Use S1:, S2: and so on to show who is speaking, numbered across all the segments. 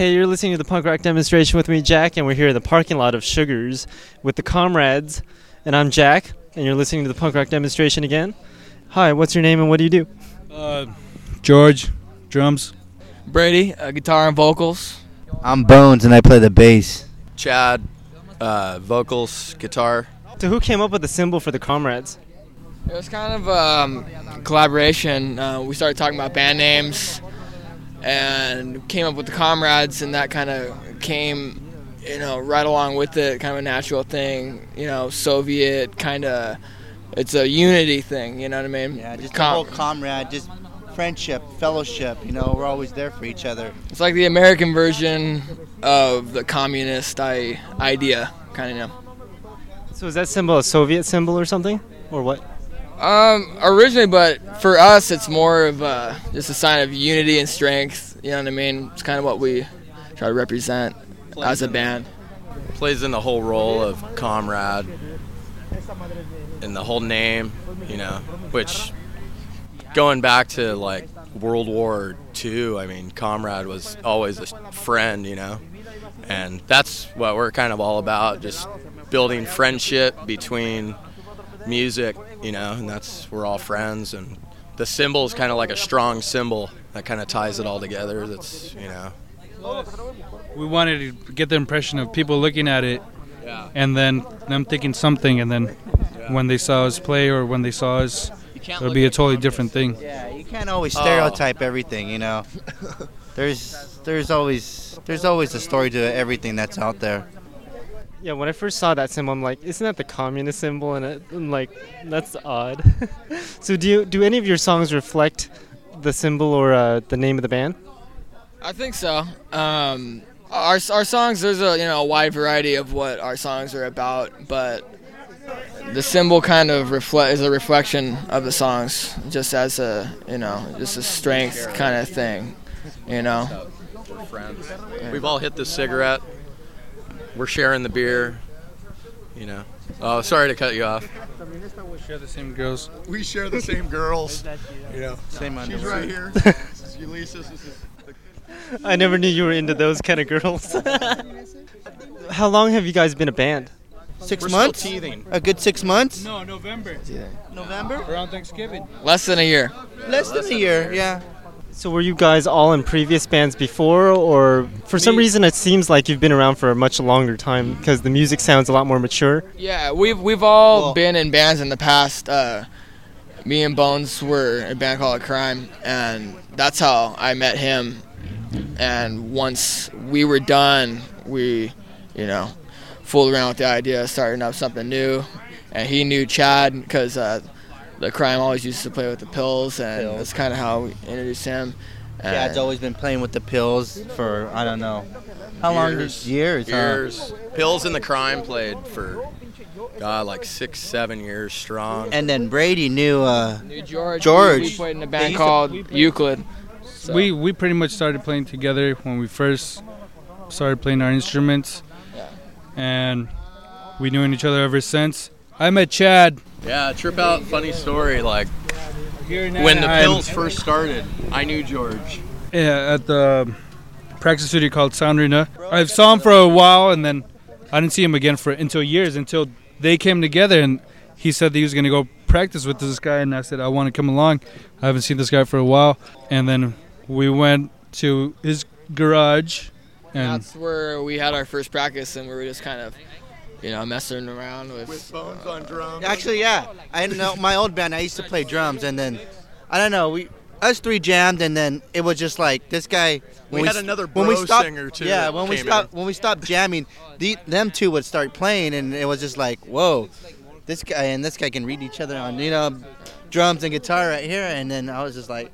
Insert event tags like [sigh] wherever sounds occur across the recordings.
S1: Hey, you're listening to the punk rock demonstration with me, Jack, and we're here in the parking lot of Sugars with the comrades. And I'm Jack, and you're listening to the punk rock demonstration again. Hi, what's your name and what do you do?
S2: Uh, George, drums.
S3: Brady, uh, guitar and vocals.
S4: I'm Bones and I play the bass.
S5: Chad, uh, vocals, guitar.
S1: So, who came up with the symbol for the comrades?
S3: It was kind of um, collaboration. Uh, we started talking about band names and came up with the comrades, and that kind of came, you know, right along with it, kind of a natural thing. You know, Soviet kind of. It's a unity thing. You know what I mean?
S4: Yeah, just
S3: Com-
S4: a whole comrade, just friendship, fellowship. You know, we're always there for each other.
S3: It's like the American version of the communist I- idea, kind of. You know.
S1: So, is that symbol a Soviet symbol or something? Or what?
S3: Um, originally, but for us, it's more of uh, just a sign of unity and strength. You know what I mean? It's kind of what we try to represent as a band.
S5: Plays in the whole role of comrade and the whole name, you know, which going back to like World War II, I mean, comrade was always a friend, you know, and that's what we're kind of all about just building friendship between music, you know, and that's we're all friends and the symbol is kind of like a strong symbol that kind of ties it all together. That's, you know,
S2: We wanted to get the impression of people looking at it
S5: yeah.
S2: and then them thinking something, and then when they saw us play or when they saw us, it would be a totally different thing.
S4: Yeah, you can't always
S5: Oh.
S4: stereotype everything. You know, [laughs] there's there's always there's always a story to everything that's out there.
S1: Yeah, when I first saw that symbol, I'm like, isn't that the communist symbol? And it, I'm like, that's odd. [laughs] so, do you do any of your songs reflect the symbol or uh, the name of the band?
S3: I think so. Um, our our songs, there's a you know a wide variety of what our songs are about, but the symbol kind of reflect is a reflection of the songs, just as a you know just a strength kind of thing, you know.
S5: We're friends. We've all hit the cigarette. We're sharing the beer. You know. Oh, sorry to cut you off.
S2: I mean, this not we share the same girls.
S5: We share the same girls. [laughs] You know.
S4: Same
S5: She's
S4: underwear.
S5: right here. [laughs] This is Ulysses. This is
S1: I never knew you were into those kind of girls. [laughs] How long have you guys been a band?
S4: Six
S5: We're still
S4: months.
S5: teething.
S4: A good six months.
S2: No, November.
S4: November.
S2: Around Thanksgiving.
S3: Less than a year.
S4: Less than a year. Yeah.
S1: So were you guys all in previous bands before, or for some
S3: Me-
S1: reason it seems like you've been around for a much longer time because the music sounds a lot more mature?
S3: Yeah, we've we've all
S4: Well-
S3: been in bands in the past. Uh, me and Bones were in a band called Crime, and that's how I met him. And once we were done, we, you know, fooled around with the idea of starting up something new. And he knew Chad because uh, the Crime always used to play with the pills, and
S4: Pills.
S3: that's kind of how we introduced him. And
S4: Chad's always been playing with the pills for I don't know how long.
S5: Years.
S4: Years. huh?
S5: Pills in the Crime played for, God, like six, seven years strong.
S4: And then Brady knew. Uh,
S3: knew George.
S4: George.
S3: We, we played in a band
S4: used to-
S3: called Euclid. So-
S2: We we pretty much started playing together when we first started playing our instruments,
S3: Yeah.
S2: and we knew each other ever since. I met Chad
S5: yeah, trip out. Funny story. Like when the pills first started, I knew George.
S2: Yeah, at the practice studio called Sound Arena. I saw him for a while, and then I didn't see him again for until years until they came together, and he said that he was gonna go practice with this guy, and I said I want to come along. I haven't seen this guy for a while, and then we went to his garage, and
S3: That's where we had our first practice, and we were just kind of, you know, messing around with.
S5: With bones on drums.
S4: Actually, yeah. I know my old band. I used to play drums, and then I don't know. We us three jammed, and then it was just like this guy.
S5: We
S4: when
S5: had
S4: s-
S5: another
S4: when we stopped,
S5: singer, too,
S4: Yeah, when we
S5: came
S4: stopped
S5: in.
S4: when we stopped jamming, the, them two would start playing, and it was just like, whoa, this guy and this guy can read each other on you know drums and guitar right here, and then I was just like.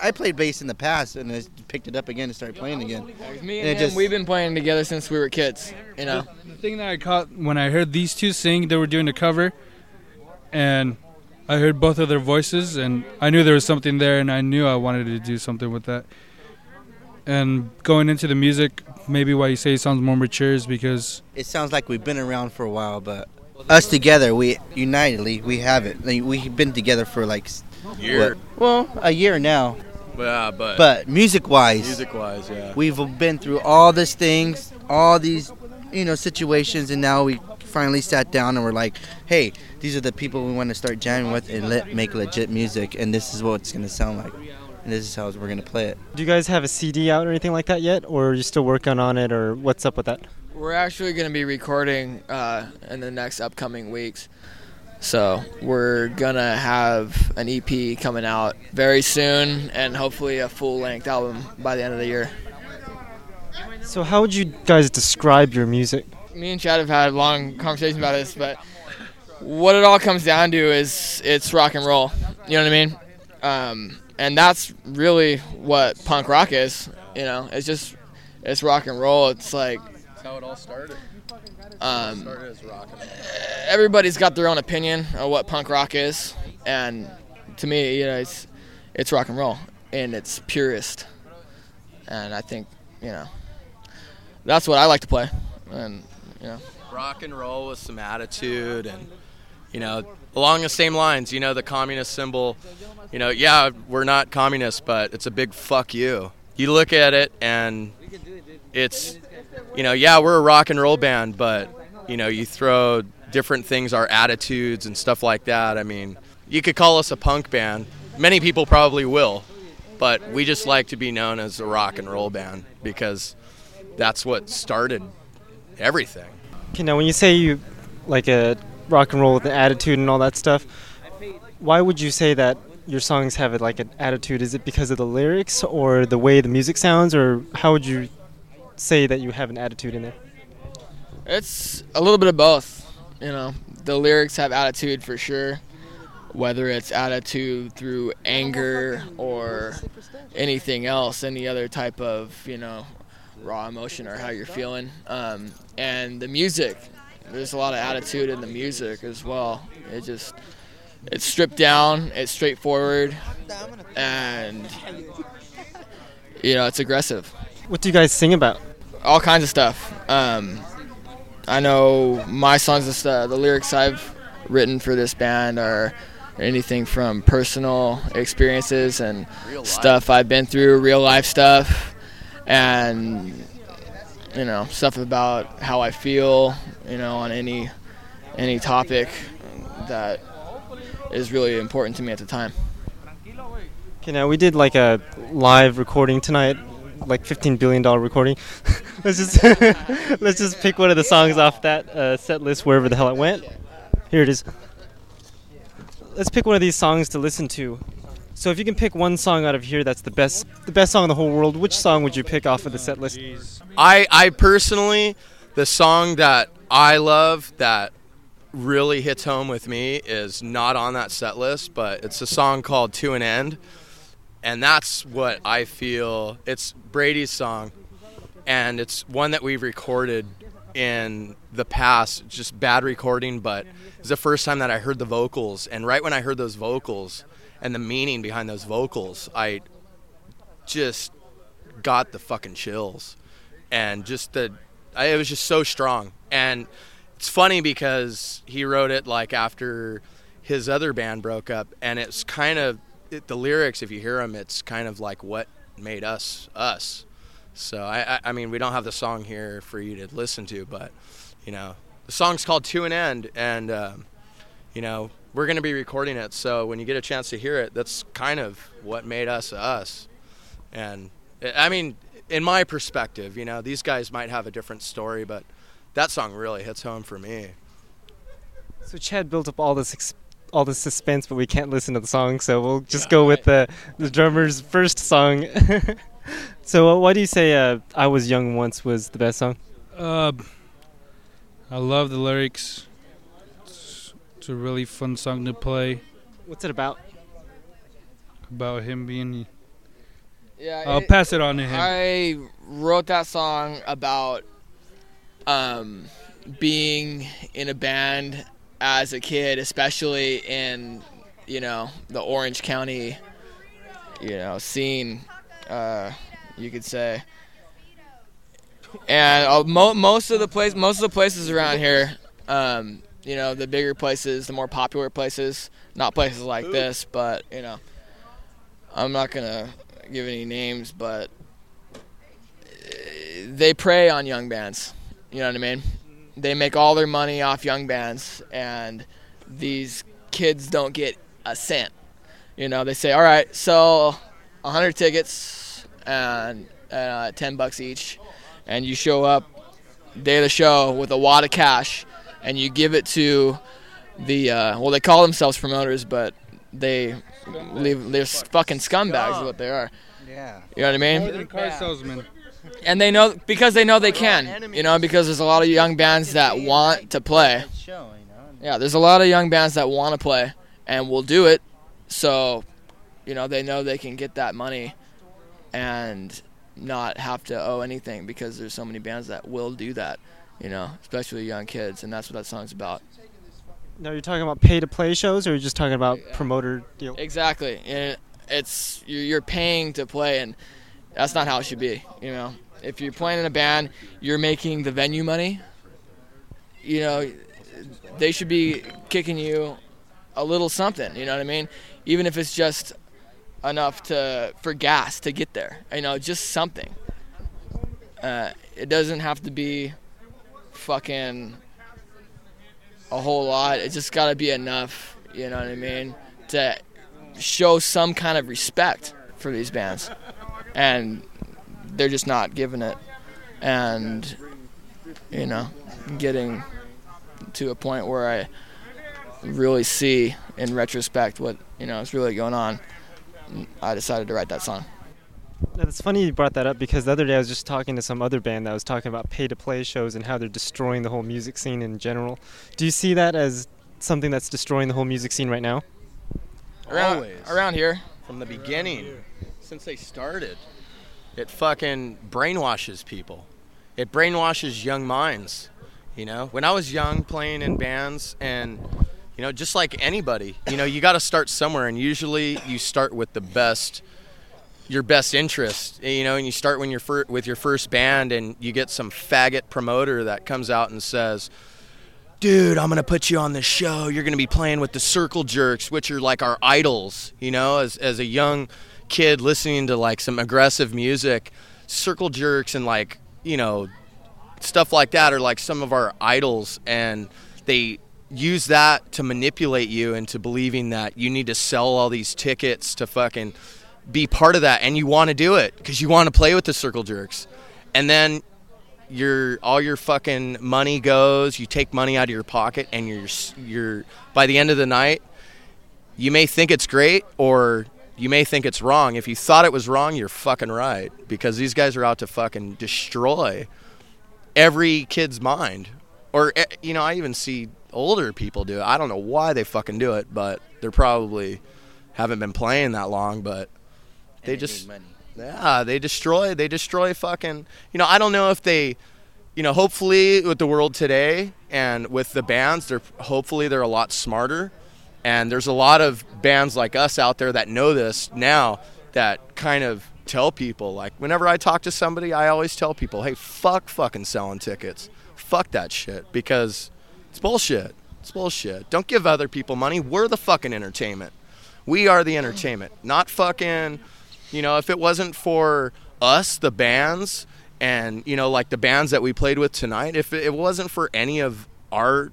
S4: I played bass in the past and I picked it up again and started playing again.
S3: Me
S4: And
S3: and him,
S4: just-
S3: we've been playing together since we were kids. You know.
S2: the thing that I caught when I heard these two sing, they were doing a cover, and I heard both of their voices, and I knew there was something there, and I knew I wanted to do something with that. And going into the music, maybe why you say it sounds more mature is because
S4: It sounds like we've been around for a while, but us together, we unitedly, we have it. Like, we've been together for like s-
S5: Year.
S4: what? Well, a year now.
S5: Yeah, but,
S4: But music wise,
S5: music wise, yeah.
S4: we've been through all these things, all these, you know, situations, and now we finally sat down and we're like, hey, these are the people we want to start jamming with and let make legit music, and this is what it's gonna sound like, and this is how we're gonna play it.
S1: Do you guys have a CD out or anything like that yet, or are you still working on it, or what's up with that?
S3: We're actually going to be recording uh, in the next upcoming weeks. So we're going to have an EP coming out very soon and hopefully a full length album by the end of the year.
S1: So how would you guys describe your music?
S3: Me and Chad have had long conversations about this, but what it all comes down to is it's rock and roll. You know what I mean? Um, and that's really what punk rock is. You know, it's just it's rock and roll. It's like
S5: That's how it all started.
S3: Um, everybody's got their own opinion of what punk rock is, and to me, you know, it's it's rock and roll in its purest, and I think you know that's what I like to play, and you know.
S5: rock and roll with some attitude and you know along the same lines you know the communist symbol you know yeah we're not communists but it's a big fuck you you look at it and it's you know yeah we're a rock and roll band but you know you throw different things our attitudes and stuff like that. I mean you could call us a punk band. Many people probably will but we just like to be known as a rock and roll band because that's what started everything.
S1: Okay, now when you say you like a rock and roll with an attitude and all that stuff, why would you say that your songs have like an attitude? Is it because of the lyrics or the way the music sounds, or how would you say that you have an attitude in there?
S3: It's a little bit of both. You know, the lyrics have attitude for sure. Whether it's attitude through anger or anything else, any other type of you know raw emotion or how you're feeling. Um, and the music, there's a lot of attitude in the music as well. It just it's stripped down, it's straightforward, and you know it's aggressive
S1: What do you guys sing about?
S3: All kinds of stuff. Um, I know my songs, and stuff, the lyrics I've written for this band are anything from personal experiences and stuff I've been through, real life stuff, and you know stuff about how I feel, you know, on any any topic that is really important to me at the time.
S1: Okay, now we did like a live recording tonight, like fifteen billion dollar recording. [laughs] let's just [laughs] let's just pick one of the songs off that uh, set list wherever the hell it went. Here it is. Let's pick one of these songs to listen to. So if you can pick one song out of here that's the best the best song in the whole world, which song would you pick off of the set list?
S5: I I personally the song that I love that really hits home with me is not on that set list, but it's a song called To an End. And that's what I feel it's Brady's song and it's one that we've recorded in the past, just bad recording, but it's the first time that I heard the vocals. And right when I heard those vocals and the meaning behind those vocals, I just got the fucking chills. And just the I, it was just so strong. And it's funny because he wrote it like after his other band broke up and it's kind of it, the lyrics if you hear them it's kind of like what made us us so I, I mean we don't have the song here for you to listen to but you know the song's called to an end and um, you know we're going to be recording it so when you get a chance to hear it that's kind of what made us us and I mean, in my perspective, you know, these guys might have a different story, but that song really hits home for me.
S1: So Chad built up all this ex- all this suspense, but we can't listen to the song, so we'll just go with the the drummer's first song. [laughs] so uh, why do you say uh, "I Was Young Once" was the best song?
S2: Uh, I love the lyrics. It's, it's a really fun song to play
S1: What's it about?
S2: about him being.
S3: Yeah,
S2: I'll pass it on to him.
S3: I wrote that song about um, being in a band as a kid, especially in you know the Orange County, you know scene, uh, you could say. And uh, mo- most of the place, most of the places around here, um, you know, the bigger places, the more popular places, not places like this, but you know, I'm not gonna give any names, but uh, they prey on young bands. You know what I mean? They make all their money off young bands, and these kids don't get a cent. You know, they say, "All right, sell 100 tickets and uh, 10 bucks each," and you show up day of the show with a wad of cash, and you give it to the uh, well, they call themselves promoters, but they leave they're fucking scumbags is what they are.
S4: Yeah.
S3: You know what I mean?
S2: More than car salesman.
S3: And they know because they know they can. You know, because there's a lot of young bands that want to play.
S4: Show, you know.
S3: Yeah, there's a lot of young bands that want to play and will do it. So, you know, they know they can get that money and not have to owe anything because there's so many bands that will do that. You know, especially young kids, and that's what that song's about.
S1: Now you're talking about pay to play shows, or you're just talking about
S3: Yeah.
S1: promoter deal?
S3: Exactly. And it's you're you're paying to play, and that's not how it should be. You know, if you're playing in a band, you're making the venue money. You know, they should be kicking you a little something. You know what I mean? Even if it's just enough to for gas to get there. You know, just something. Uh, it doesn't have to be fucking a whole lot. It just got to be enough. You know what I mean? To show some kind of respect for these bands, and they're just not giving it, and you know, getting to a point where I really see in retrospect what you know is really going on. I decided to write that song.
S1: Now, it's funny you brought that up because the other day I was just talking to some other band that was talking about pay to play shows and how they're destroying the whole music scene in general. Do you see that as something that's destroying the whole music scene right now?
S3: Around,
S5: Always.
S3: around here,
S5: from the beginning, since they started. It fucking brainwashes people. It brainwashes young minds. You know, when I was young, playing in bands, and you know, just like anybody, you know, you got to start somewhere, and usually you start with the best, your best interest. Eh, you know, and you start when you're fir- with your first band, and you get some faggot promoter that comes out and says, dude, I'm gonna put you on this show. You're gonna be playing with the Circle Jerks, which are like our idols. You know, as as a young kid listening to like some aggressive music, Circle Jerks and like you know stuff like that are like some of our idols, and they use that to manipulate you into believing that you need to sell all these tickets to fucking be part of that, and you want to do it because you want to play with the Circle Jerks, and then your all your fucking money goes. You take money out of your pocket, and you're you're by the end of the night, you may think it's great or you may think it's wrong. If you thought it was wrong, you're fucking right because these guys are out to fucking destroy every kid's mind. Or eh, you know, I even see older people do it. I don't know why they fucking do it, but they're probably haven't been playing that long, but they
S4: And
S5: just yeah, they destroy. They destroy fucking. You know, I don't know if they. You know, hopefully with the world today and with the bands, they're hopefully they're a lot smarter. And there's a lot of bands like us out there that know this now that kind of tell people like whenever I talk to somebody, I always tell people, "Hey, fuck fucking selling tickets. Fuck that shit because it's bullshit. It's bullshit. Don't give other people money. We're the fucking entertainment. We are the entertainment, not fucking you know, if it wasn't for us, the bands, and you know, like the bands that we played with tonight, if it wasn't for any of our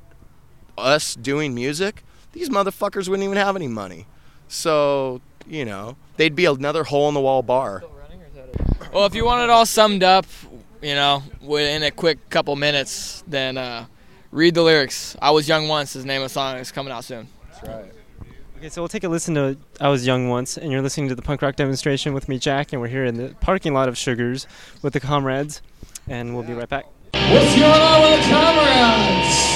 S5: us doing music, these motherfuckers wouldn't even have any money. So, you know, they'd be another hole in the wall bar.
S3: Well, if you want it all summed up, you know, in a quick couple minutes, then uh, read the lyrics. I was young once. Is the name of the song. It's coming out soon.
S5: That's right.
S1: Okay, so we'll take a listen to I Was Young Once, and you're listening to the punk rock demonstration with me, Jack, and we're here in the parking lot of Sugars with the comrades, and we'll be right back.
S6: What's going on with the comrades?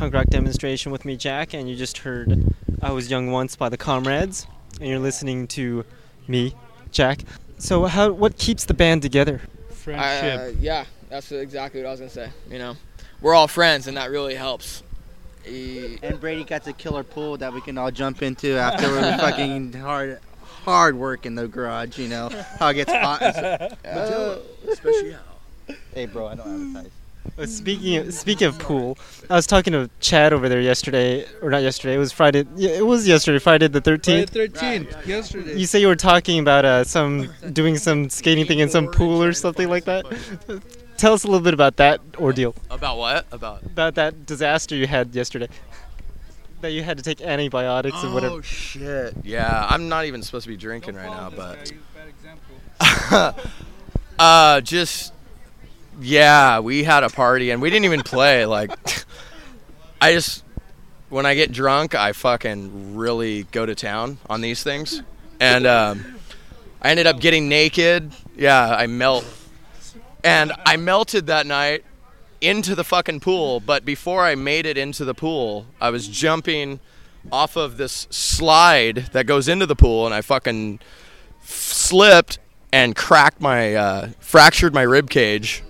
S1: punk rock demonstration with me, Jack, and you just heard "I Was Young Once" by the Comrades, and you're listening to me, Jack. So, how what keeps the band together?
S2: Friendship.
S3: Uh, yeah, that's exactly what I was gonna say. You know, we're all friends, and that really helps.
S4: And Brady got the killer pool that we can all jump into after we're [laughs] fucking hard, hard work in the garage. You know how it gets hot. [laughs]
S3: uh,
S4: hey, bro, I don't advertise.
S1: Uh, speaking of, speaking of pool, I was talking to Chad over there yesterday, or not yesterday. It was Friday. Yeah, it was yesterday, Friday the
S2: Friday
S1: thirteenth.
S2: 13th, yesterday.
S1: You say you were talking about uh, some doing some skating thing in some pool or something like that. Tell us a little bit about that ordeal,
S5: About what? About
S1: about that disaster you had yesterday. That you had to take antibiotics and whatever.
S5: Oh shit! Yeah, I'm not even supposed to be drinking right now, but [laughs] uh, just yeah, we had a party and we didn't even play. Like, I just when I get drunk, I fucking really go to town on these things, and um, I ended up getting naked. Yeah, I melt, and I melted that night into the fucking pool. But before I made it into the pool, I was jumping off of this slide that goes into the pool, and I fucking slipped and cracked my, uh, fractured my rib cage.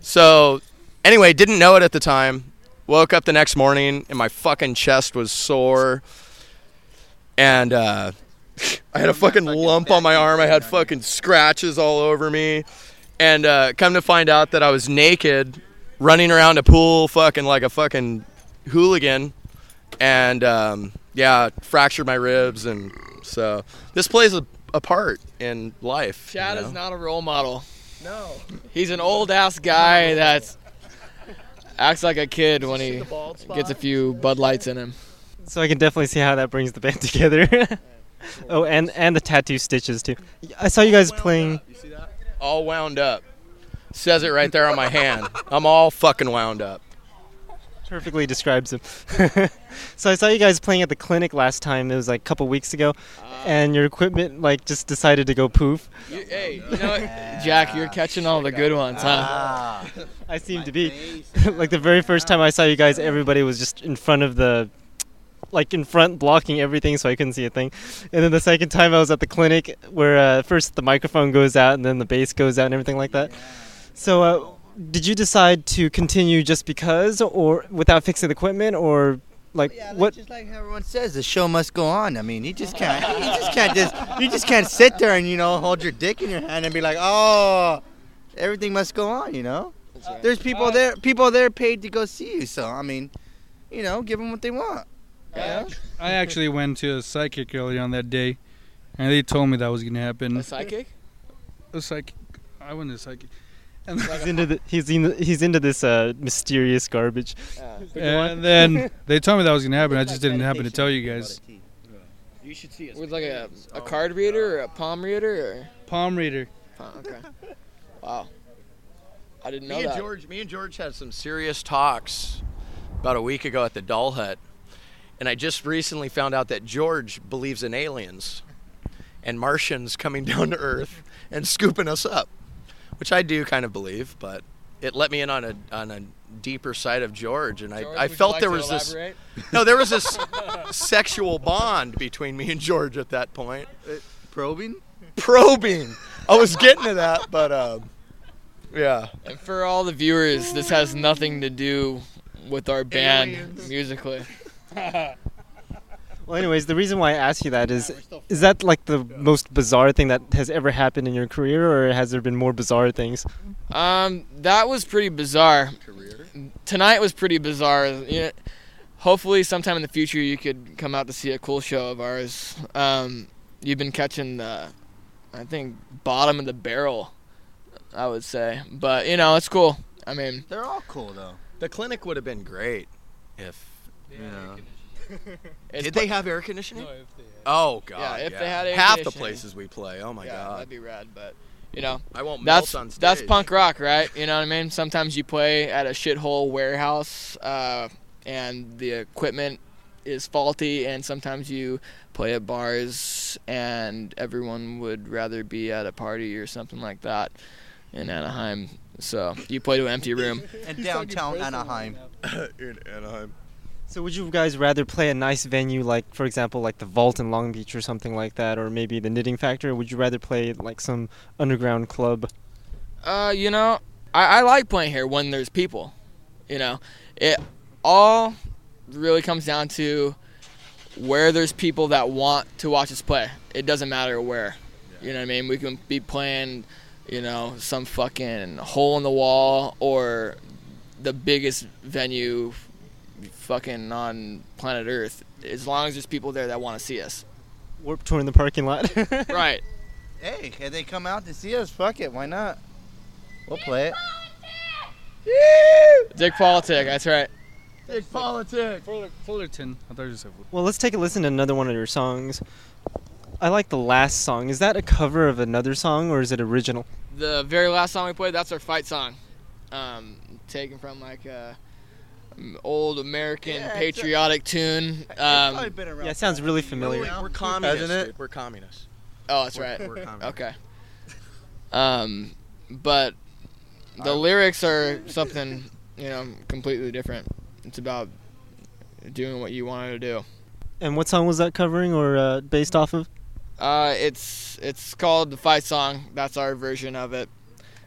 S5: So, anyway, didn't know it at the time. Woke up the next morning, and my fucking chest was sore, and uh, [laughs] I had a fucking lump on my arm. I had fucking scratches all over me, and uh, come to find out that I was naked, running around a pool, fucking like a fucking hooligan and um, yeah, fractured my ribs, and so this plays a, a part in life. you
S3: Chad
S5: know?
S3: is not a role model. No. He's an old ass guy that acts like a kid when he gets a few Bud Lights in him.
S1: So I can definitely see how that brings the band [laughs] together. [laughs] oh, and and the tattoo stitches too. I saw you guys playing.
S5: all wound up. Says it right there on my hand. I'm all fucking wound up.
S1: Perfectly describes him. [laughs] so I saw you guys playing at the clinic last time. It was like a couple weeks ago, and your equipment like just decided to go poof.
S3: You, hey, you know what? Jack, you're catching all the good ones, huh? [laughs]
S1: I seem to be. [laughs] like the very first time I saw you guys, everybody was just in front of the, like in front blocking everything, so I couldn't see a thing. And then the second time I was at the clinic, where uh, first the microphone goes out and then the bass goes out and everything like that. So, uh, did you decide to continue just because, or without fixing the equipment, or like
S4: Yeah,
S1: what?
S4: Just like everyone says, the show must go on. I mean, you just can't. You just can't just. You just can't sit there and you know hold your dick in your hand and be like, oh, everything must go on. You know, there's people there. People there paid to go see you. So I mean, you know, give them what they want. you know?
S2: I actually went to a psychic earlier on that day, and they told me that was gonna happen.
S3: A psychic?
S2: A psychic. I went to a psychic. And,
S1: He's into the, he's in, he's into this uh, mysterious garbage.
S2: and then they [laughs] told me that was gonna happen. I just didn't happen to tell you guys.
S3: You should see With like a, a card reader or a palm reader or
S2: Palm reader.
S3: palm, okay. Wow. I didn't know
S5: Me and. George, me and George had some serious talks about a week ago at the Doll Hut, and I just recently found out that George believes in aliens and Martians coming down to Earth and scooping us up, which I do kind of believe, but it let me in on a on a deeper side of George, and
S3: George,
S5: I, I felt
S3: like
S5: there was this no, there was this [laughs] sexual bond between me and George at that point.
S4: Probing.
S5: Probing. I was getting to that, but um, yeah.
S3: And for all the viewers, this has nothing to do with our band
S5: Aliens.
S3: musically. [laughs]
S1: Well, anyways, the reason why I asked you that is, is that like the most bizarre thing that has ever happened in your career, or has there been more bizarre things?
S3: Um, that was pretty bizarre. Career Tonight was pretty bizarre. You know, hopefully, sometime in the future, you could come out to see a cool show of ours. Um, you've been catching the, I think, bottom of the barrel. I would say, but you know, it's cool. I mean,
S4: They're all cool though.
S5: The clinic would have been great if you know. [laughs]
S3: it's
S5: Did
S3: pu-
S5: they have air conditioning? Oh god.
S3: Yeah, if they had air
S5: half the places we play. Oh my
S3: yeah,
S5: god.
S3: that'd be rad. But you know,
S5: I won't
S3: that's
S5: melt on stage.
S3: that's punk rock, right? You know what I mean? Sometimes you play at a shithole warehouse, uh, and the equipment is faulty, and sometimes you play at bars, and everyone would rather be at a party or something like that in Anaheim. So you play to an empty room. [laughs]
S4: in downtown Anaheim.
S7: in Anaheim. [coughs]
S1: So would you guys rather play a nice venue like, for example, like the Vault in Long Beach or something like that, or maybe the Knitting Factory? Or would you rather play like some underground club?
S3: Uh, you know, I, I like playing here when there's people. You know, it all really comes down to where there's people that want to watch us play. It doesn't matter where. You know what I mean? We can be playing, you know, some fucking hole in the wall or the biggest venue fucking on planet Earth. As long as there's people there that want to see us.
S1: Warp tour in the parking lot. [laughs]
S3: Right.
S4: Hey, if they come out to see us, fuck it, why not? We'll play it.
S3: Dick Politic, that's right.
S4: Dick politics.
S2: Fuller, Fullerton. I thought you said
S1: Well, let's take a listen to another one of your songs. I like the last song. Is that a cover of another song or is it original?
S3: The very last song we played, that's our fight song. Um, taken from like a um, old American
S4: Yeah, it's a-
S3: patriotic tune.
S4: It's probably
S3: Um,
S4: been around
S1: Yeah, it sounds really familiar.
S4: years now.
S7: We're communists.
S4: Hasn't it?
S7: dude. We're communists.
S3: oh, that's
S7: We're-
S3: right.
S7: We're communists.
S3: Okay. Um, but the lyrics are something you know completely different. It's about doing what you wanted to do.
S1: And what song was that covering or uh, based off of?
S3: Uh, it's it's called the fight song. That's our version of it,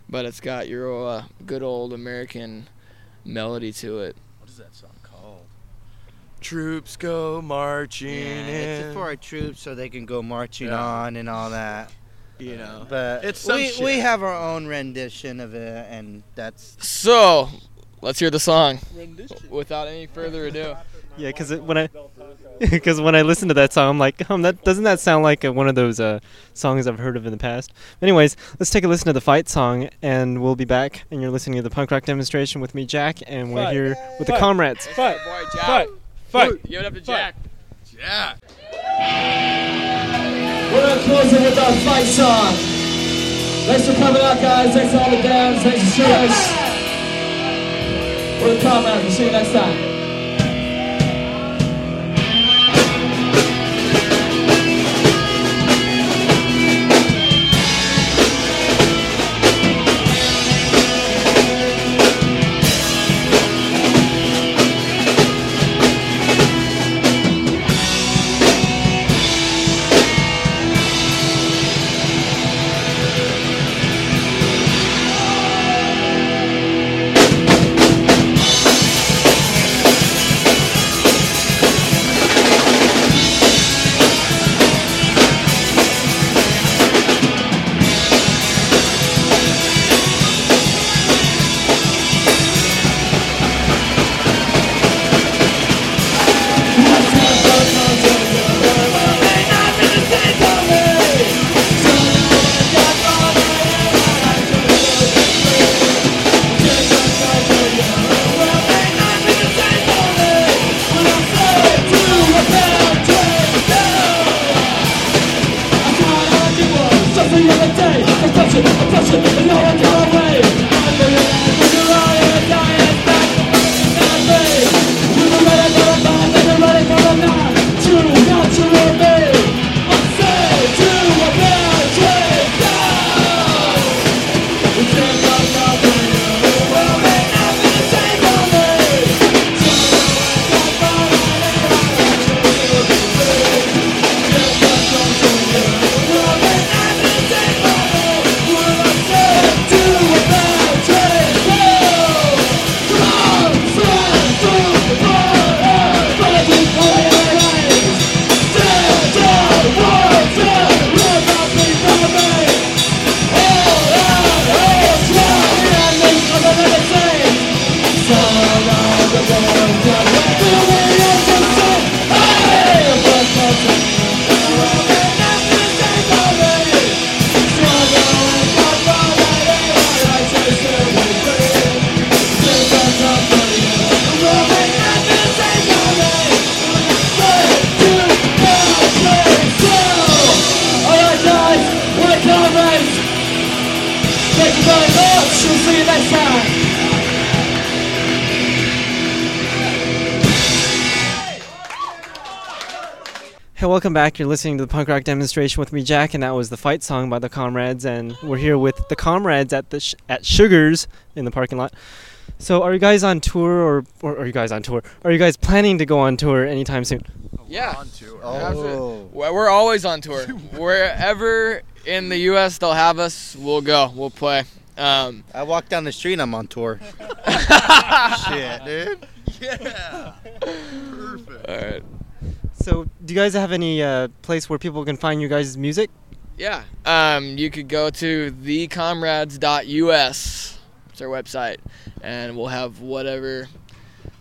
S3: but it's got your uh, good old American melody to it.
S7: What is that song called? Troops go marching
S4: Yeah,
S7: in.
S4: it's for our troops so they can go marching
S7: Yeah.
S4: on and all that.
S7: you know.
S4: But
S7: It's some
S4: we,
S7: shit.
S4: we have our own rendition of it, and that's
S3: So, let's hear the song without any further ado.
S1: Yeah, because when I [laughs] because when I listen to that song, I'm like, um, that doesn't that sound like uh, one of those uh, songs I've heard of in the past? Anyways, let's take a listen to the fight song, and we'll be back. And you're listening to the punk rock demonstration with me, Jack, and we're
S2: Fight.
S1: here with the comrades.
S2: Fight.
S3: Boy, Jack.
S2: Fight. Fight.
S3: Give it up to
S2: Fight.
S3: Jack.
S7: Yeah.
S6: We're gonna with our fight song. Thanks for coming out, guys. Thanks to all the bands. Thanks to seeing us. We're the comrades. We'll see you next time.
S1: Back. You're listening to the punk rock demonstration with me, Jack, and that was the fight song by the Comrades. And we're here with the Comrades at the sh- at Sugars in the parking lot. So, are you guys on tour, or, or are you guys on tour? Are you guys planning to go on tour anytime soon?
S3: Yeah.
S4: Oh.
S3: Well, We're always on tour. [laughs] Wherever in the U.S. they'll have us, we'll go. We'll play. Um,
S4: I walk down the street, I'm on tour. [laughs] Shit, dude. [laughs] Yeah. Perfect.
S3: All right.
S1: So, do you guys have any uh, place where people can find you guys' music?
S3: Yeah. Um, you could go to thecomrades.us. It's our website, and we'll have whatever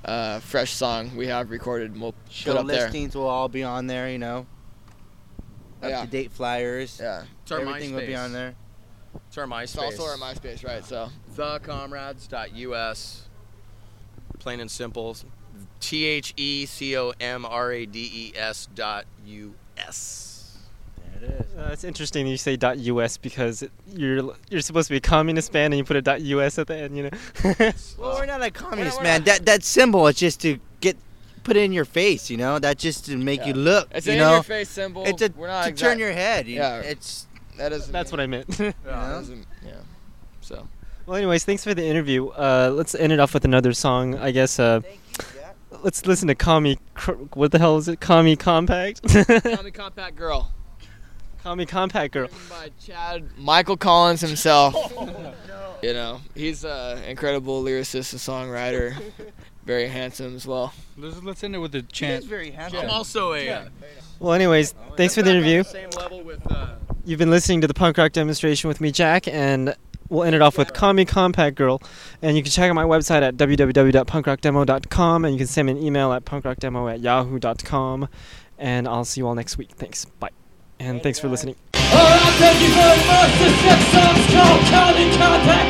S3: uh, fresh song we have recorded. We'll
S4: Show
S3: put up there.
S4: listings will all be on there, you know. Up
S3: Yeah.
S4: to date flyers.
S3: Yeah.
S5: It's our
S4: Everything will be on there.
S5: It's our MySpace.
S3: It's also our MySpace, right? So
S5: thecomrades.us. Plain and simple. T H E C O M R A D E S dot U S.
S4: There it is.
S1: Uh, it's interesting you say dot .us because it, you're you're supposed to be a communist band and you put a dot .us at the end, you know. [laughs]
S4: Well, we're not a communist,
S3: we're
S4: man.
S3: not.
S4: That that symbol is just to get put it in your face, you know. That just to make you look,
S3: it's
S4: you
S3: an
S4: know.
S3: in your face symbol.
S4: It's a,
S3: We're not
S4: to
S3: exact-
S4: turn your head. you-
S3: Yeah.
S4: It's
S3: That doesn't.
S1: That's what I meant.
S4: you [laughs]
S3: That yeah. So.
S1: well, anyways, thanks for the interview. Uh, let's end it off with another song. I guess. Uh, let's listen to Kami. Cr- what the hell is it? Kami Compact. [laughs]
S3: Tommy Compact Girl.
S1: Kami Compact Girl.
S3: Written by Chad Michael Collins himself. [laughs] [laughs] You know, he's an incredible lyricist and songwriter. Very handsome as well.
S2: Let's, let's end it with a
S4: It's
S2: chant.
S4: very handsome.
S5: I'm also a. uh,
S1: Well, anyways, thanks for the interview.
S5: Same level with. Uh,
S1: You've been listening to the punk rock demonstration with me, Jack, and we'll end it off with Me Compact Girl. And you can check out my website at www.punkrockdemo.com, and you can send me an email at punkrockdemo at yahoo.com. And I'll see you all next week. Thanks. Bye. And thanks for listening.
S6: Alright, thank you very much. This next called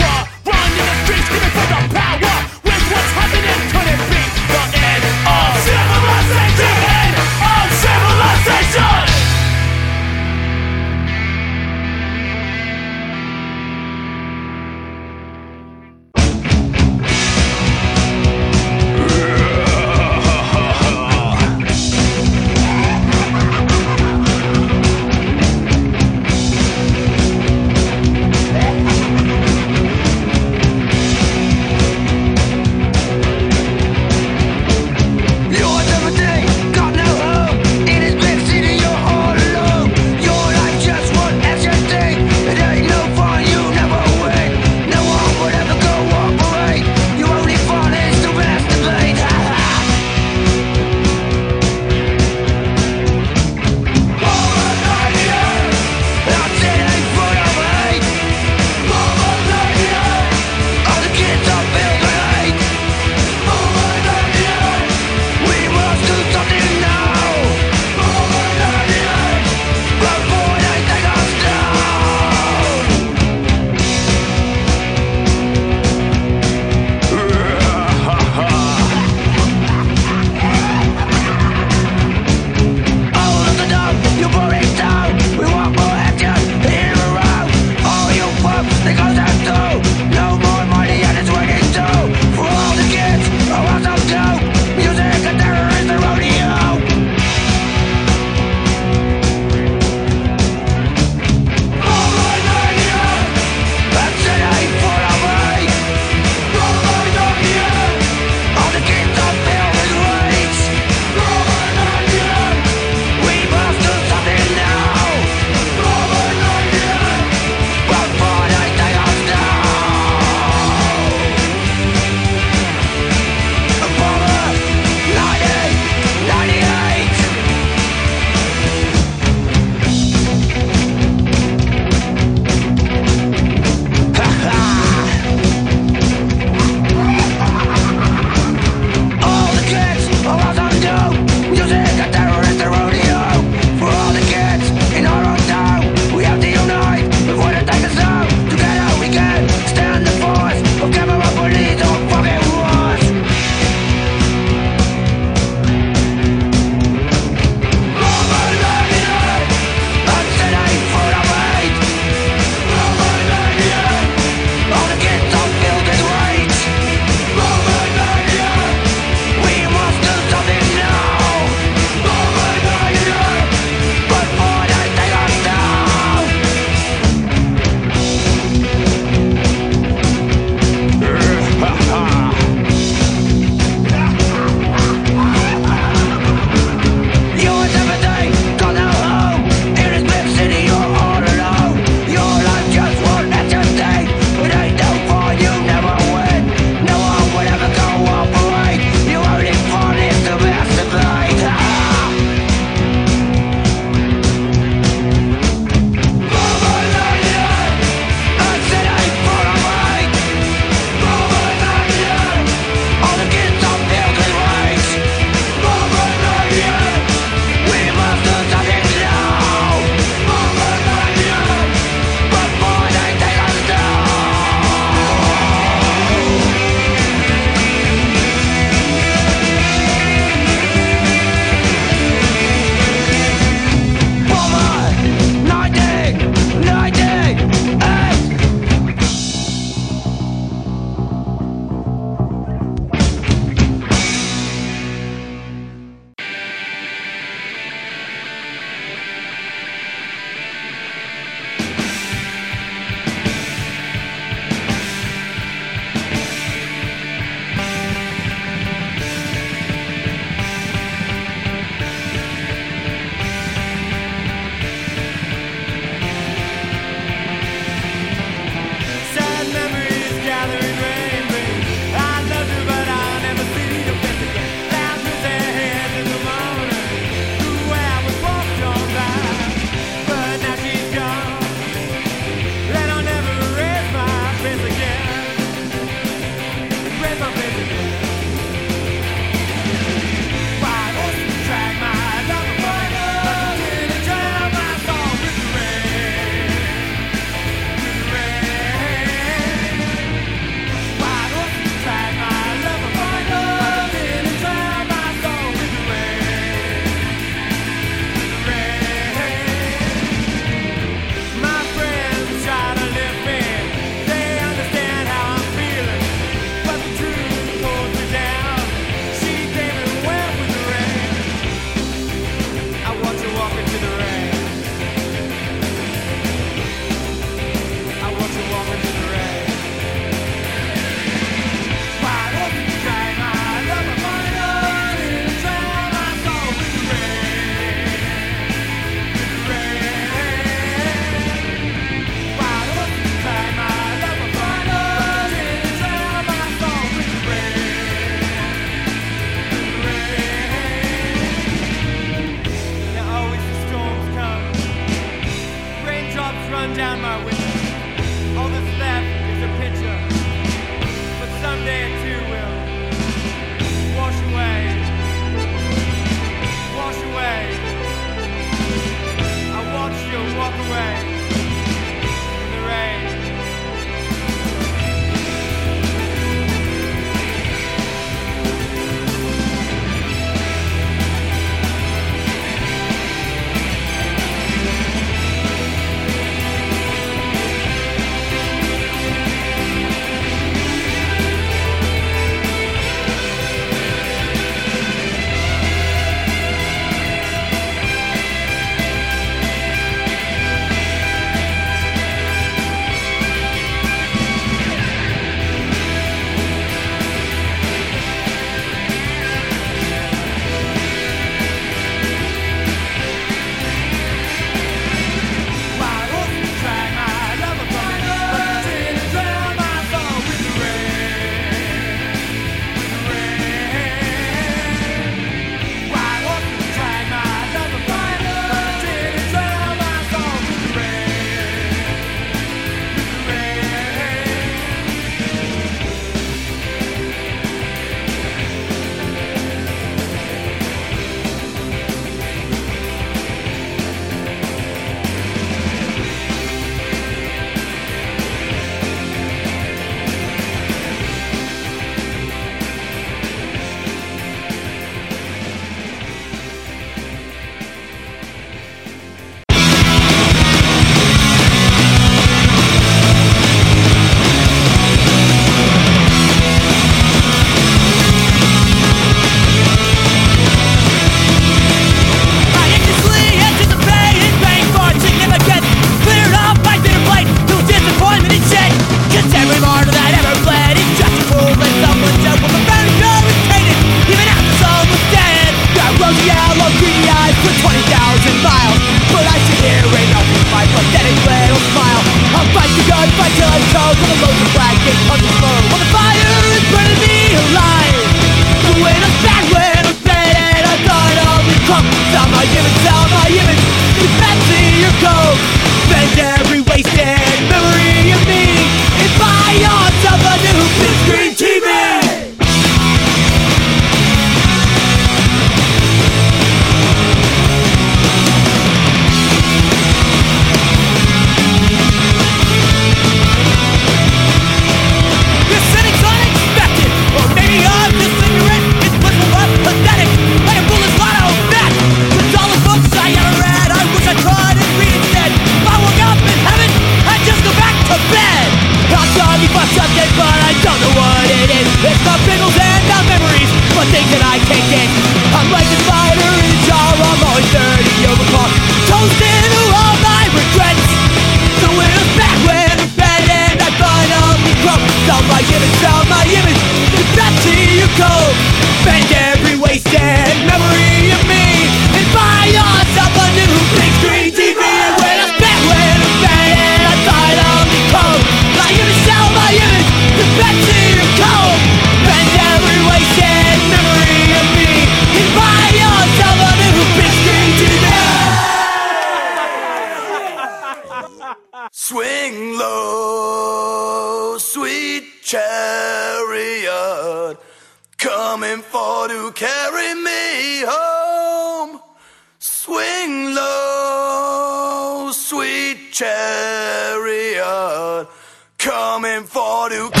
S6: to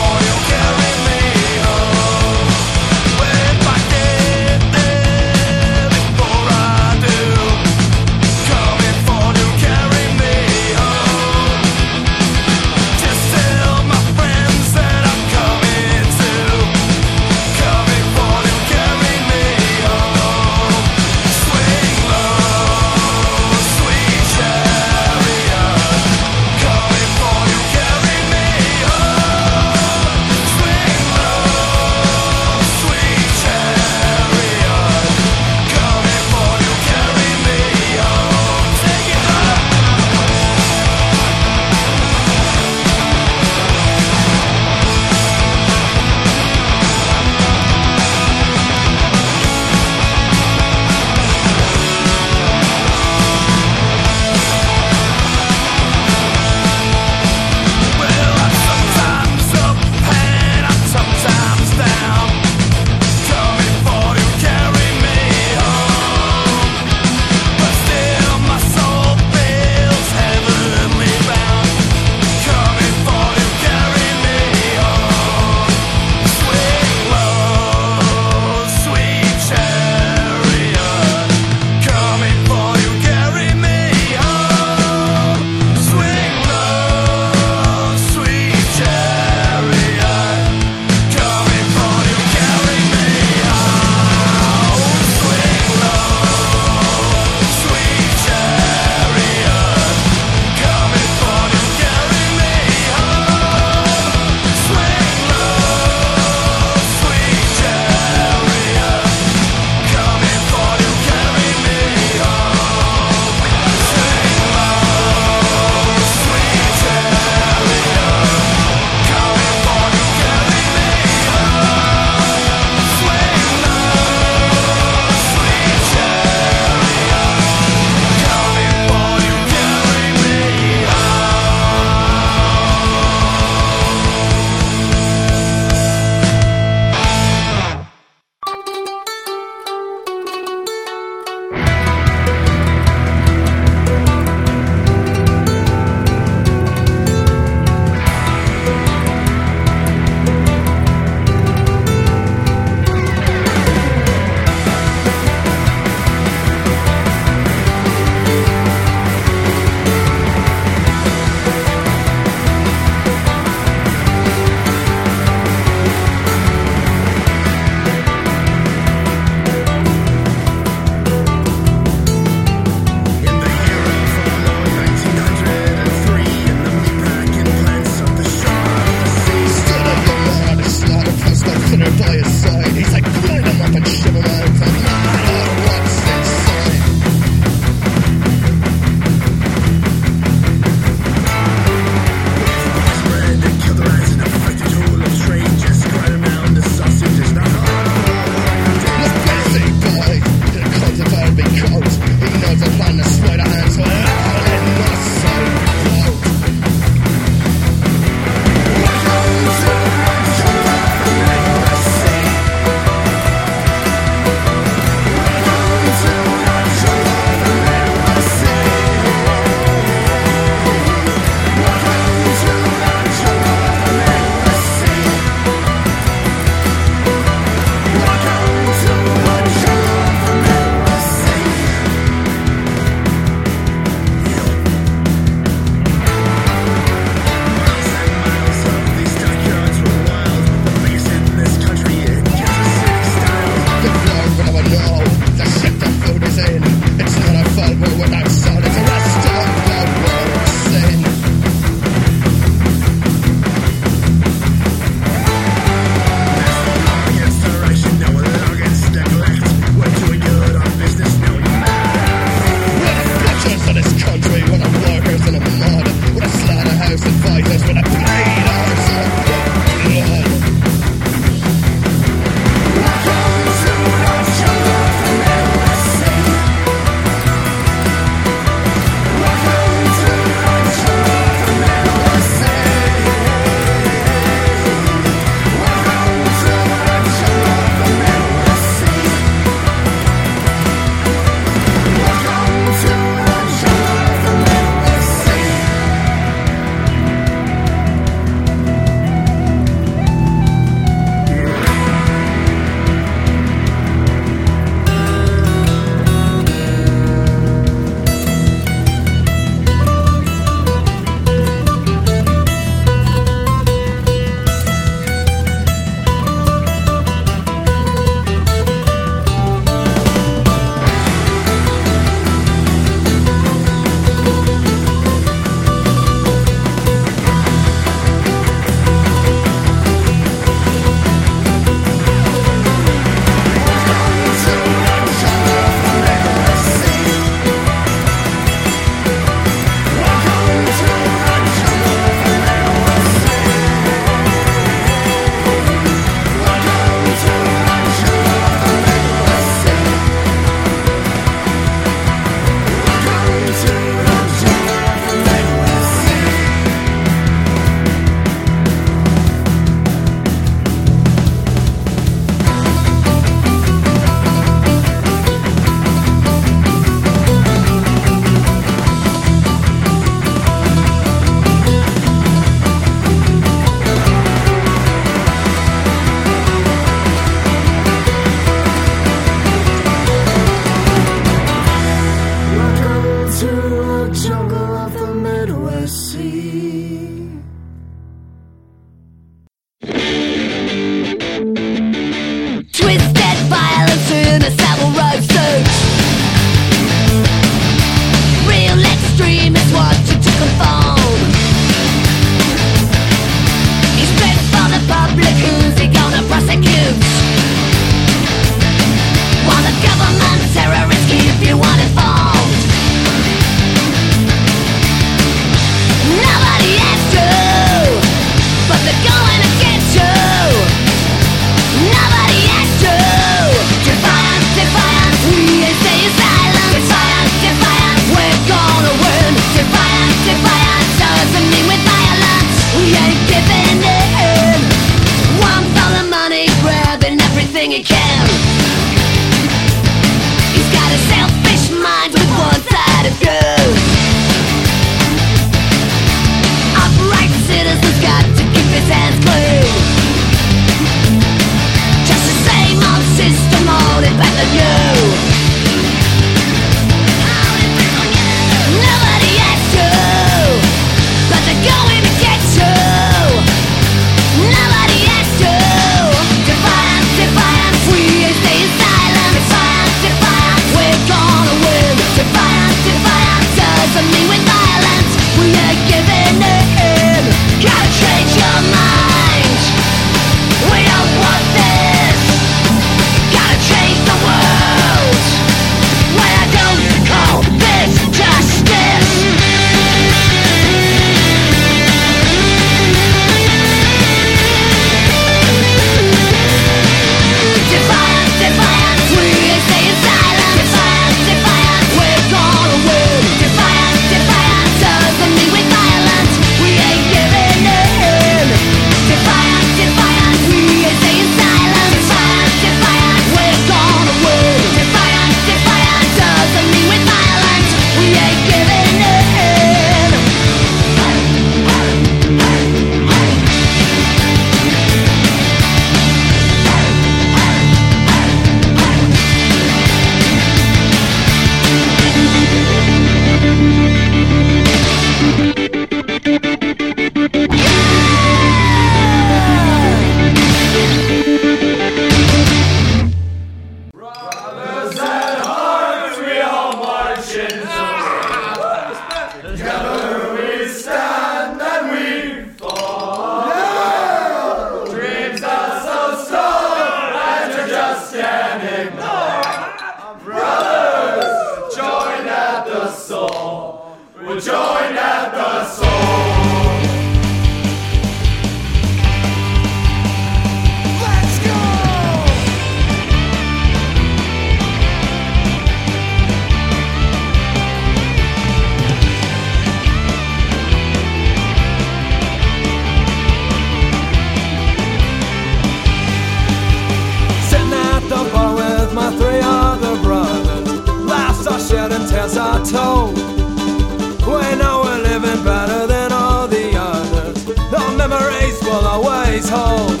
S6: always.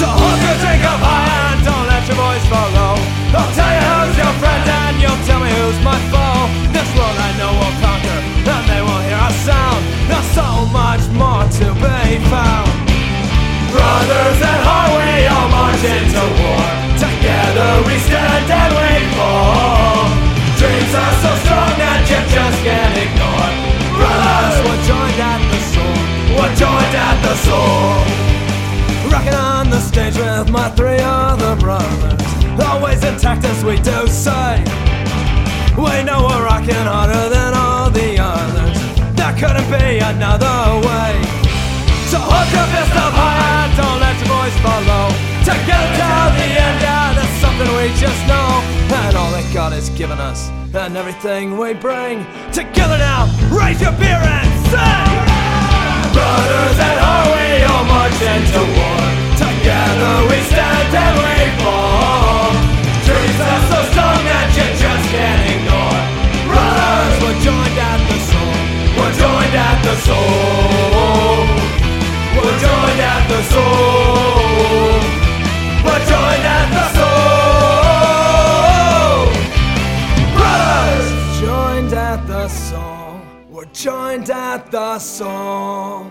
S6: So hold your drink up high and don't let your voice fall low. I'll tell you who's your friend and you'll tell me who's my foe. This world I know will conquer and they won't hear our sound. There's so much more to be found. Brothers at heart, we all march into war. Together we stand and we fall. Dreams are so strong that you just can't ignore. Brothers, we're joined at the soul. We're joined at the soul. With my three other brothers. Always intact as we do say. We know we're rocking harder than all the others. There couldn't be another way. So hold your fist up high and don't let your voice fall low. Together till the end, yeah, that's something we just know. And all that God has given us, and everything we bring. Together now, raise your beer and sing! Brothers at heart, we all march into war. Together we stand and we fall. Dreams are so strong that you just can't ignore. Brothers, we're joined at the soul. We're joined at the soul. We're joined at the soul. We're joined at the soul. Brothers, joined at the soul. We're joined at
S8: the
S6: soul.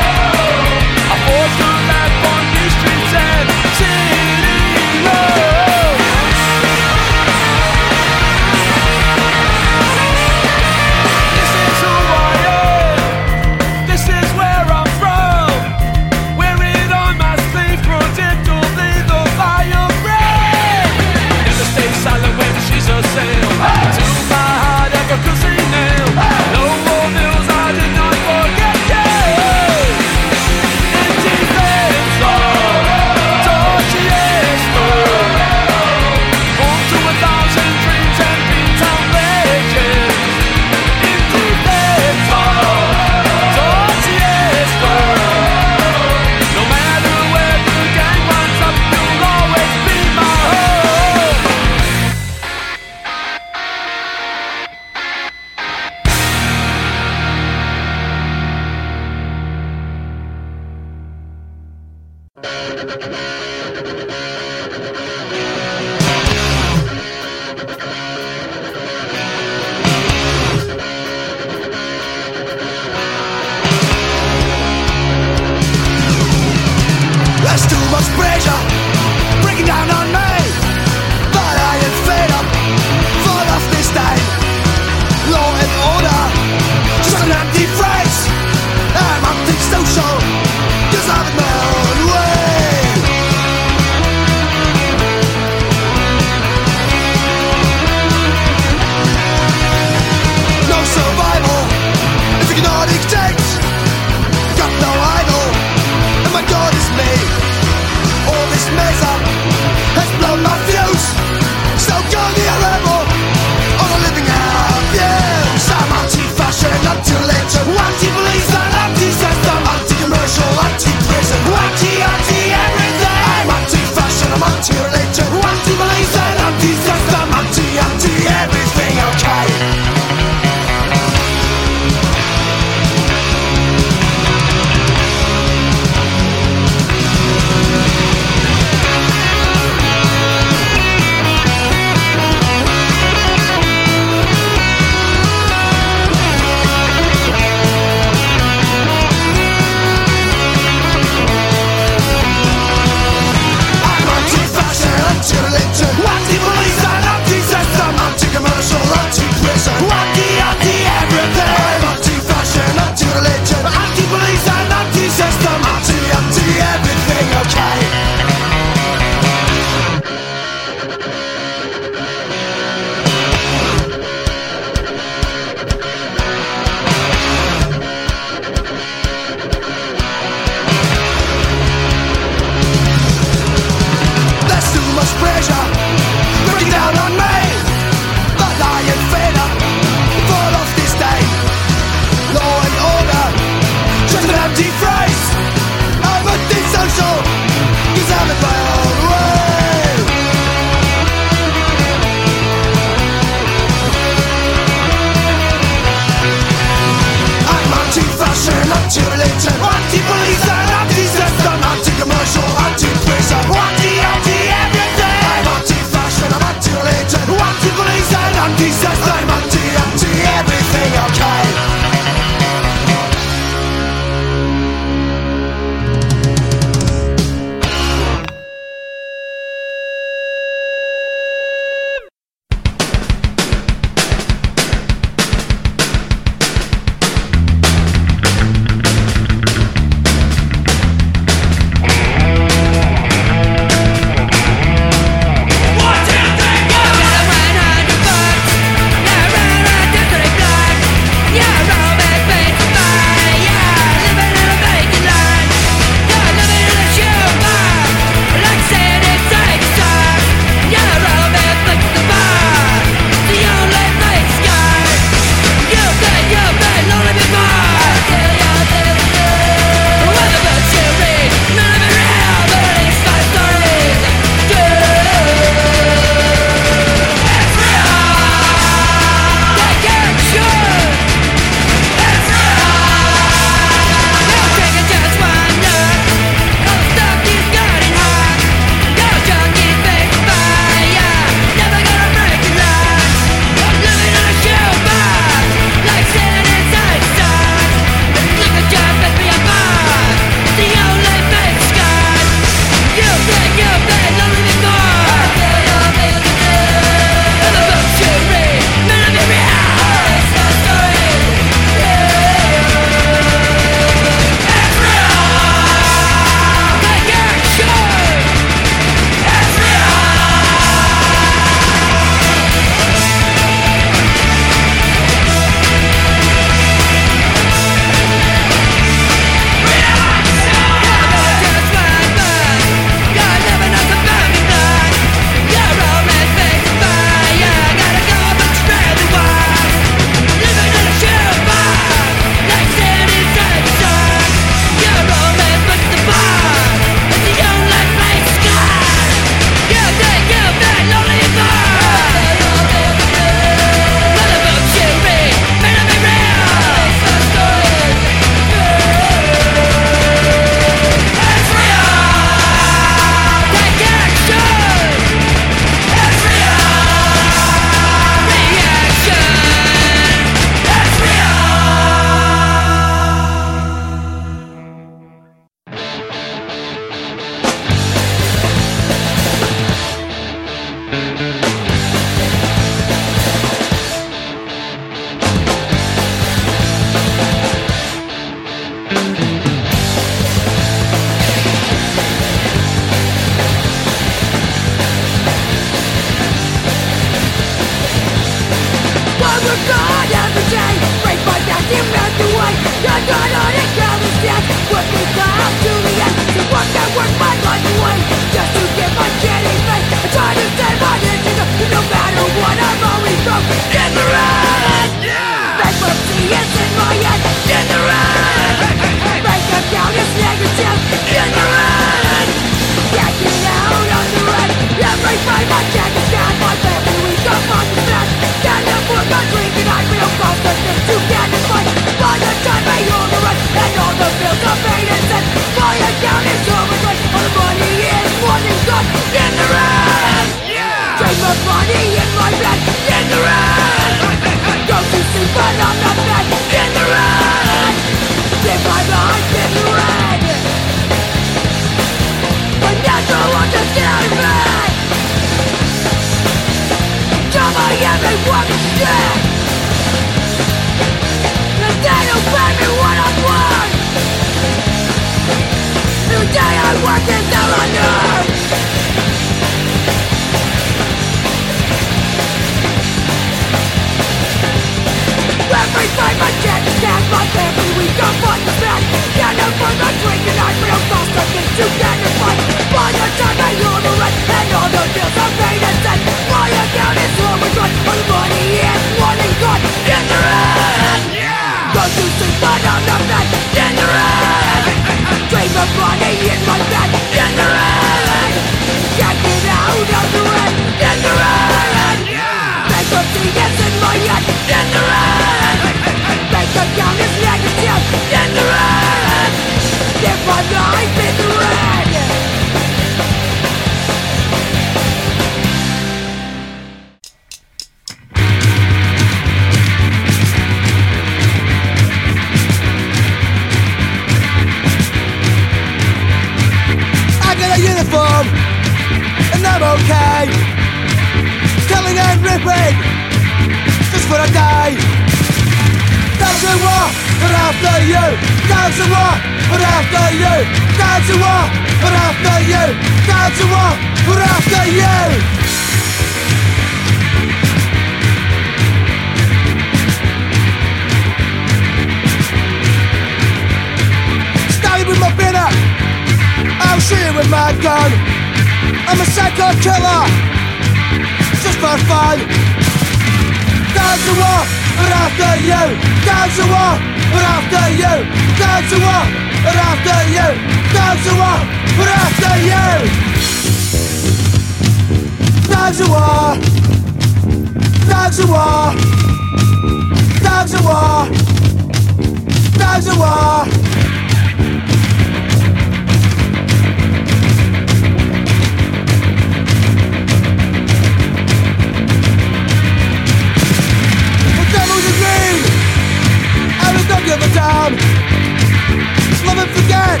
S6: forget.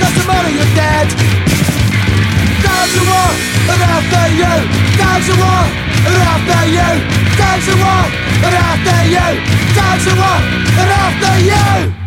S6: Doesn't matter, you're dead.
S8: There's a
S9: war after you. There's a war and after you. There's a war and after you. There's a war and after you.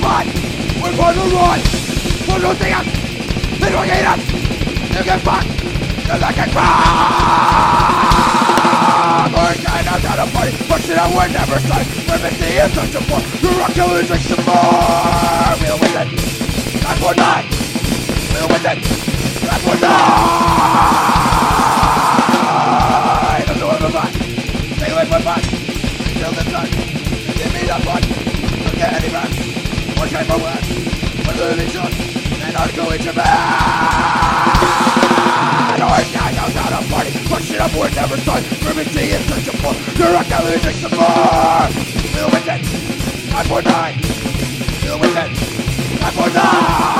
S9: Taylor! We're going to run! We're losing it! They don't hate us! You get back! You're like a crowd! We're kind of out of money, but shit, we're never done! We're missing is such a bore! You're rocking losing some more! We'll win it! Five more nine! We'll win it! Five more nine! I'm doing my back! Take away my back! Kill the sun! Give me that one. Look at any man paperwork for religion and I'm going to bed. North now goes out party, pushing upward, never done. Primitivity is such a fool, you're a gallery victim for. Deal with it, 949. Deal with it, 949.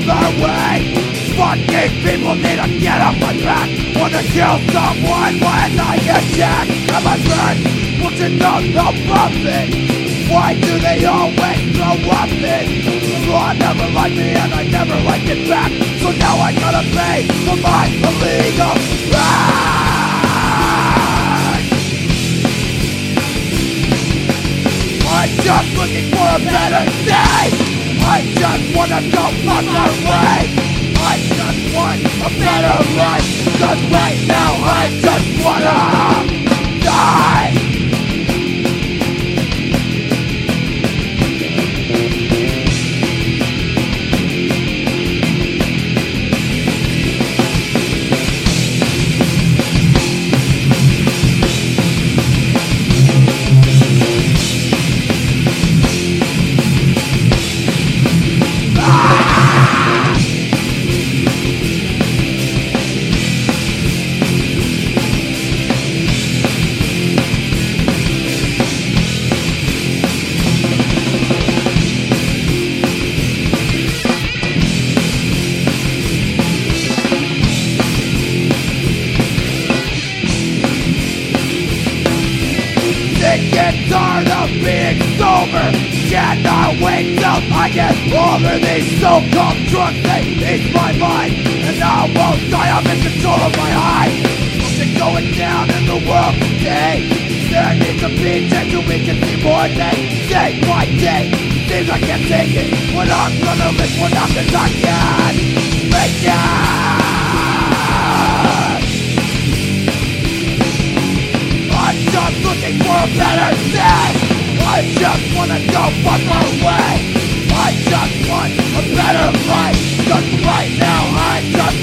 S9: Be another way Fucking people need to get off my track Wanna kill someone when I attack I'm a friend, won't you know no profit Why do they always throw up it? I never liked me and I never liked it back. So now I gotta pay for my illegal act I'm just looking for a better day I just wanna go my way I just want a better life. Cause right now I just wanna die I just a better I just wanna go fuck my way. I just want a better life. Cause right now I just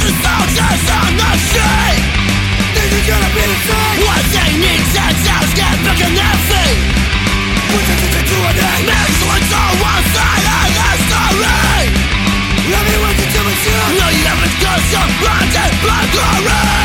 S6: the
S9: soldiers on the street This is gonna be the same. What they need sets out, get back in their feet Put this into to an end one side of the story. Let me wait until it's you No, you haven't your some and blood glory